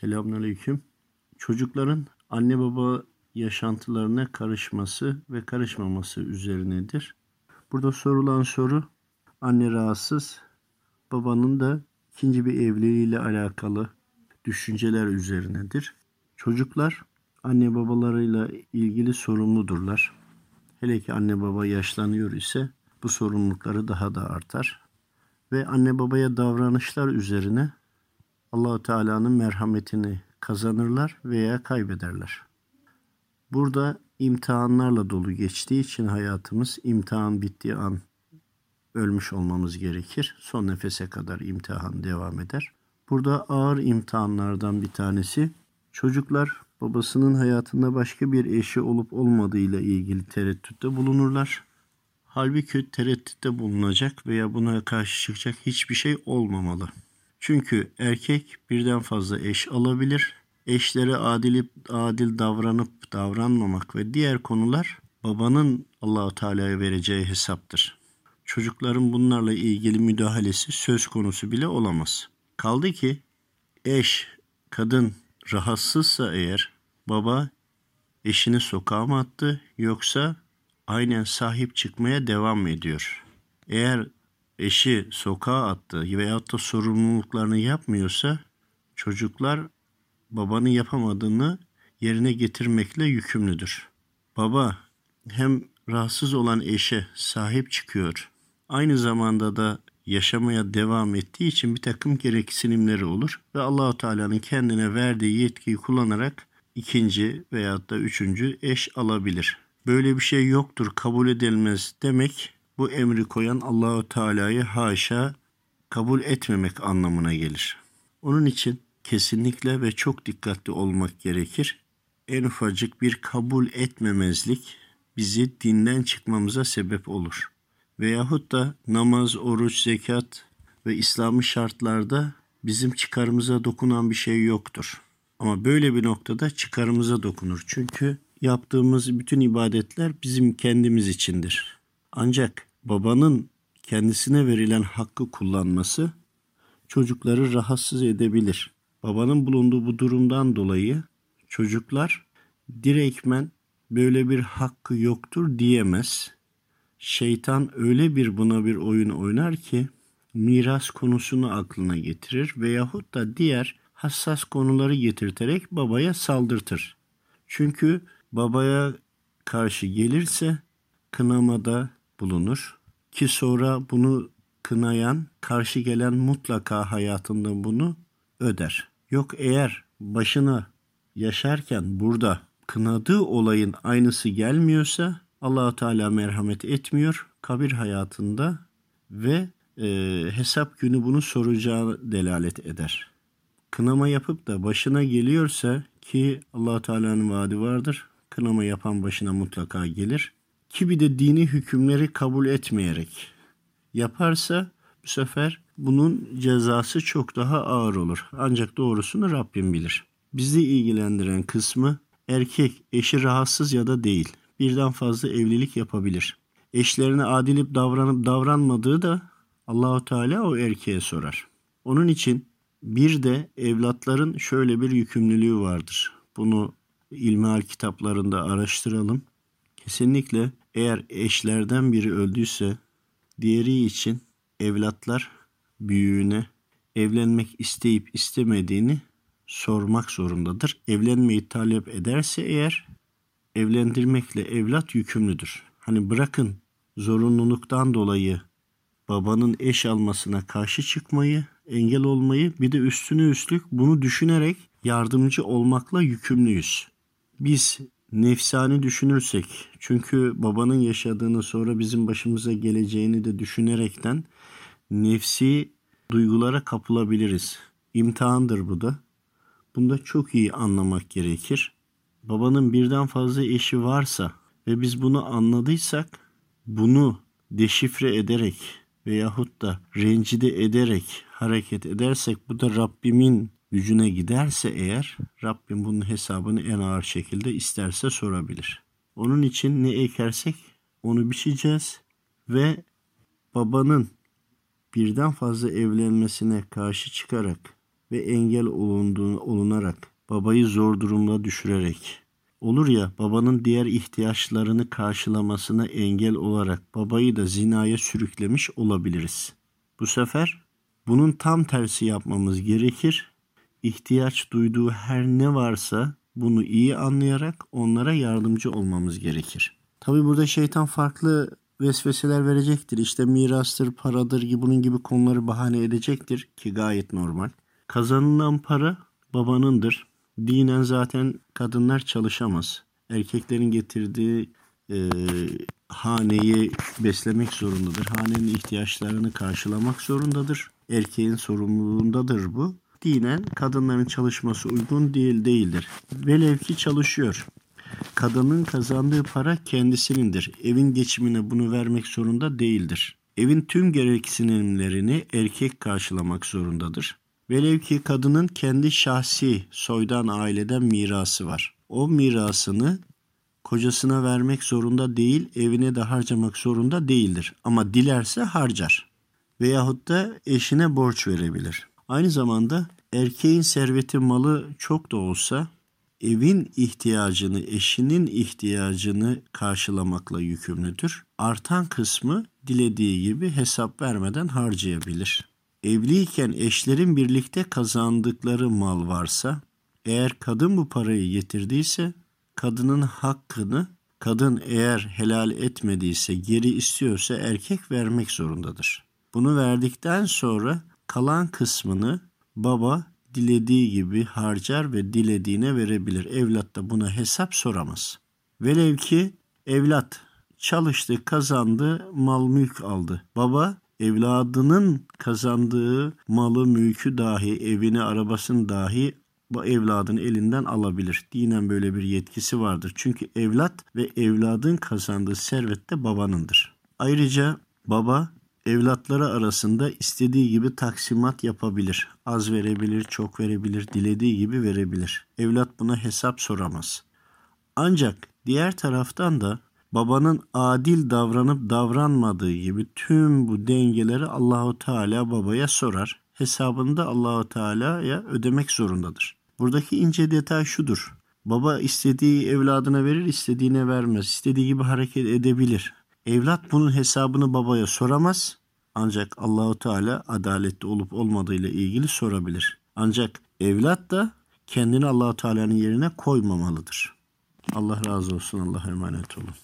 Selamünaleyküm. Çocukların anne baba yaşantılarına karışması ve karışmaması üzerinedir. Burada sorulan soru anne rahatsız, babanın da ikinci bir evliliğiyle alakalı düşünceler üzerinedir. Çocuklar anne babalarıyla ilgili sorumludurlar. Hele ki anne baba yaşlanıyor ise bu sorumlulukları daha da artar. Ve anne babaya davranışlar üzerine Allahu Teala'nın merhametini kazanırlar veya kaybederler. Burada imtihanlarla dolu geçtiği için hayatımız imtihan bittiği an ölmüş olmamız gerekir. Son nefese kadar imtihan devam eder. Burada ağır imtihanlardan bir tanesi çocuklar babasının hayatında başka bir eşi olup olmadığıyla ilgili tereddütte bulunurlar. Halbuki tereddütte bulunacak veya buna karşı çıkacak hiçbir şey olmamalı. Çünkü erkek birden fazla eş alabilir. Eşlere adil, adil davranıp davranmamak ve diğer konular babanın Allahu Teala'ya vereceği hesaptır. Çocukların bunlarla ilgili müdahalesi söz konusu bile olamaz. Kaldı ki eş, kadın rahatsızsa eğer baba eşini sokağa mı attı yoksa aynen sahip çıkmaya devam mı ediyor? Eğer eşi sokağa attı veyahut da sorumluluklarını yapmıyorsa çocuklar babanın yapamadığını yerine getirmekle yükümlüdür. Baba hem rahatsız olan eşe sahip çıkıyor. Aynı zamanda da yaşamaya devam ettiği için bir takım gereksinimleri olur ve Allahu Teala'nın kendine verdiği yetkiyi kullanarak ikinci veyahut da üçüncü eş alabilir. Böyle bir şey yoktur, kabul edilmez demek bu emri koyan Allahu Teala'yı haşa kabul etmemek anlamına gelir. Onun için kesinlikle ve çok dikkatli olmak gerekir. En ufacık bir kabul etmemezlik bizi dinden çıkmamıza sebep olur. Veyahut da namaz, oruç, zekat ve İslami şartlarda bizim çıkarımıza dokunan bir şey yoktur. Ama böyle bir noktada çıkarımıza dokunur. Çünkü yaptığımız bütün ibadetler bizim kendimiz içindir. Ancak babanın kendisine verilen hakkı kullanması çocukları rahatsız edebilir. Babanın bulunduğu bu durumdan dolayı çocuklar direktmen böyle bir hakkı yoktur diyemez. Şeytan öyle bir buna bir oyun oynar ki miras konusunu aklına getirir veyahut da diğer hassas konuları getirterek babaya saldırtır. Çünkü babaya karşı gelirse kınamada bulunur ki sonra bunu kınayan, karşı gelen mutlaka hayatında bunu öder. Yok eğer başına yaşarken burada kınadığı olayın aynısı gelmiyorsa Allahu Teala merhamet etmiyor kabir hayatında ve e, hesap günü bunu soracağı delalet eder. Kınama yapıp da başına geliyorsa ki allah Teala'nın vaadi vardır. Kınama yapan başına mutlaka gelir. Ki bir de dini hükümleri kabul etmeyerek yaparsa bu sefer bunun cezası çok daha ağır olur. Ancak doğrusunu Rabbim bilir. Bizi ilgilendiren kısmı erkek eşi rahatsız ya da değil. Birden fazla evlilik yapabilir. Eşlerine adilip davranıp davranmadığı da Allahu Teala o erkeğe sorar. Onun için bir de evlatların şöyle bir yükümlülüğü vardır. Bunu ilmihal kitaplarında araştıralım. Kesinlikle eğer eşlerden biri öldüyse diğeri için evlatlar büyüğüne evlenmek isteyip istemediğini sormak zorundadır. Evlenmeyi talep ederse eğer evlendirmekle evlat yükümlüdür. Hani bırakın zorunluluktan dolayı babanın eş almasına karşı çıkmayı, engel olmayı bir de üstüne üstlük bunu düşünerek yardımcı olmakla yükümlüyüz. Biz nefsani düşünürsek çünkü babanın yaşadığını sonra bizim başımıza geleceğini de düşünerekten nefsi duygulara kapılabiliriz. İmtihandır bu da. Bunda çok iyi anlamak gerekir. Babanın birden fazla eşi varsa ve biz bunu anladıysak bunu deşifre ederek veyahut da rencide ederek hareket edersek bu da Rabbimin gücüne giderse eğer Rabbim bunun hesabını en ağır şekilde isterse sorabilir. Onun için ne ekersek onu biçeceğiz ve babanın birden fazla evlenmesine karşı çıkarak ve engel olunduğu, olunarak babayı zor durumda düşürerek olur ya babanın diğer ihtiyaçlarını karşılamasına engel olarak babayı da zinaya sürüklemiş olabiliriz. Bu sefer bunun tam tersi yapmamız gerekir. İhtiyaç duyduğu her ne varsa bunu iyi anlayarak onlara yardımcı olmamız gerekir. Tabi burada şeytan farklı vesveseler verecektir. İşte mirastır, paradır gibi bunun gibi konuları bahane edecektir ki gayet normal. Kazanılan para babanındır. Dinen zaten kadınlar çalışamaz. Erkeklerin getirdiği e, haneyi beslemek zorundadır. Hanenin ihtiyaçlarını karşılamak zorundadır. Erkeğin sorumluluğundadır bu. Dinen kadınların çalışması uygun değil değildir. Velev ki çalışıyor. Kadının kazandığı para kendisinindir. Evin geçimine bunu vermek zorunda değildir. Evin tüm gereksinimlerini erkek karşılamak zorundadır. Velev ki kadının kendi şahsi soydan aileden mirası var. O mirasını kocasına vermek zorunda değil, evine de harcamak zorunda değildir. Ama dilerse harcar. Veyahut da eşine borç verebilir. Aynı zamanda erkeğin serveti malı çok da olsa evin ihtiyacını, eşinin ihtiyacını karşılamakla yükümlüdür. Artan kısmı dilediği gibi hesap vermeden harcayabilir. Evliyken eşlerin birlikte kazandıkları mal varsa, eğer kadın bu parayı getirdiyse, kadının hakkını kadın eğer helal etmediyse, geri istiyorsa erkek vermek zorundadır. Bunu verdikten sonra kalan kısmını baba dilediği gibi harcar ve dilediğine verebilir. Evlat da buna hesap soramaz. Velev ki evlat çalıştı, kazandı, mal mülk aldı. Baba evladının kazandığı malı, mülkü dahi, evini, arabasını dahi bu evladın elinden alabilir. Dinen böyle bir yetkisi vardır. Çünkü evlat ve evladın kazandığı servet de babanındır. Ayrıca baba evlatları arasında istediği gibi taksimat yapabilir. Az verebilir, çok verebilir, dilediği gibi verebilir. Evlat buna hesap soramaz. Ancak diğer taraftan da babanın adil davranıp davranmadığı gibi tüm bu dengeleri Allahu Teala babaya sorar. Hesabını da Allahu Teala'ya ödemek zorundadır. Buradaki ince detay şudur. Baba istediği evladına verir, istediğine vermez. İstediği gibi hareket edebilir. Evlat bunun hesabını babaya soramaz. Ancak Allahu Teala adaletli olup olmadığıyla ilgili sorabilir. Ancak evlat da kendini Allahu Teala'nın yerine koymamalıdır. Allah razı olsun. Allah'a emanet olun.